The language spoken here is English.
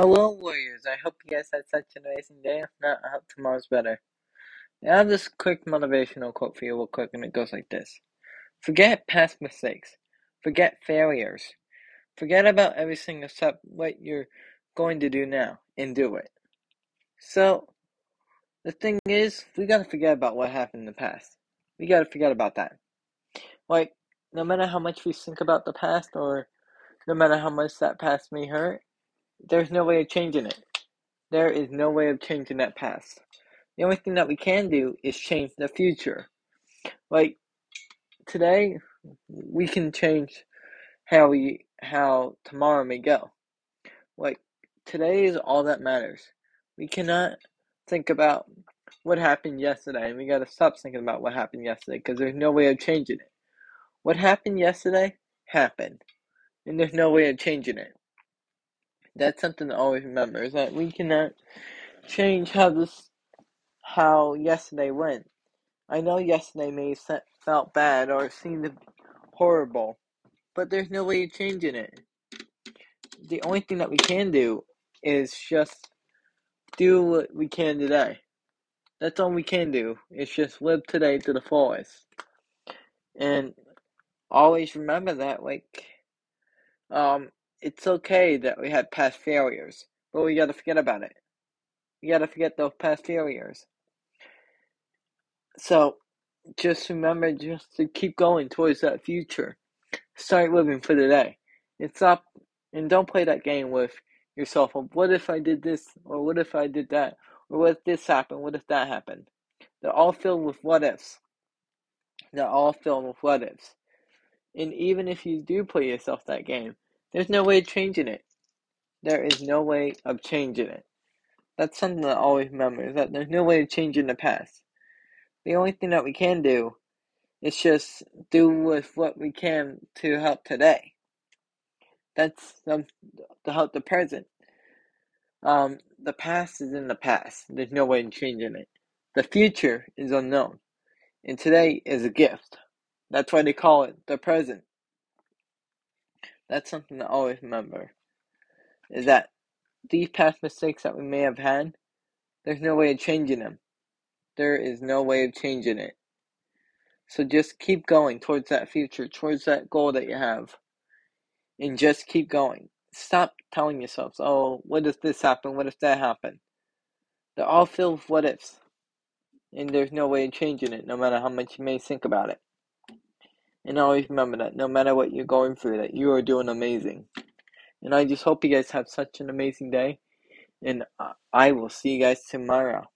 Hello, Warriors. I hope you guys had such an amazing day. If not, I hope tomorrow's better. I have this quick motivational quote for you, real quick, and it goes like this Forget past mistakes, forget failures, forget about everything except what you're going to do now, and do it. So, the thing is, we gotta forget about what happened in the past. We gotta forget about that. Like, no matter how much we think about the past, or no matter how much that past may hurt, there's no way of changing it. There is no way of changing that past. The only thing that we can do is change the future. Like today, we can change how we how tomorrow may go. Like today is all that matters. We cannot think about what happened yesterday, and we gotta stop thinking about what happened yesterday because there's no way of changing it. What happened yesterday happened, and there's no way of changing it. That's something to always remember: is that we cannot change how this how yesterday went. I know yesterday may have felt bad or seemed horrible, but there's no way of changing it. The only thing that we can do is just do what we can today. That's all we can do. It's just live today to the fullest. And always remember that, like, um, it's okay that we had past failures, but we gotta forget about it. We gotta forget those past failures. So, just remember just to keep going towards that future. Start living for today. It's stop and don't play that game with yourself of what if I did this or what if I did that or what if this happened, what if that happened. They're all filled with what ifs. They're all filled with what ifs. And even if you do play yourself that game, there's no way of changing it. There is no way of changing it. That's something to always remember is that there's no way of changing the past. The only thing that we can do is just do with what we can to help today. That's um, to help the present. Um, the past is in the past. There's no way in changing it. The future is unknown. And today is a gift. That's why they call it the present. That's something to always remember. Is that these past mistakes that we may have had, there's no way of changing them. There is no way of changing it. So just keep going towards that future, towards that goal that you have. And just keep going. Stop telling yourselves, oh, what if this happen? What if that happen? They're all filled with what ifs. And there's no way of changing it, no matter how much you may think about it. And always remember that no matter what you're going through, that you are doing amazing. And I just hope you guys have such an amazing day. And I will see you guys tomorrow.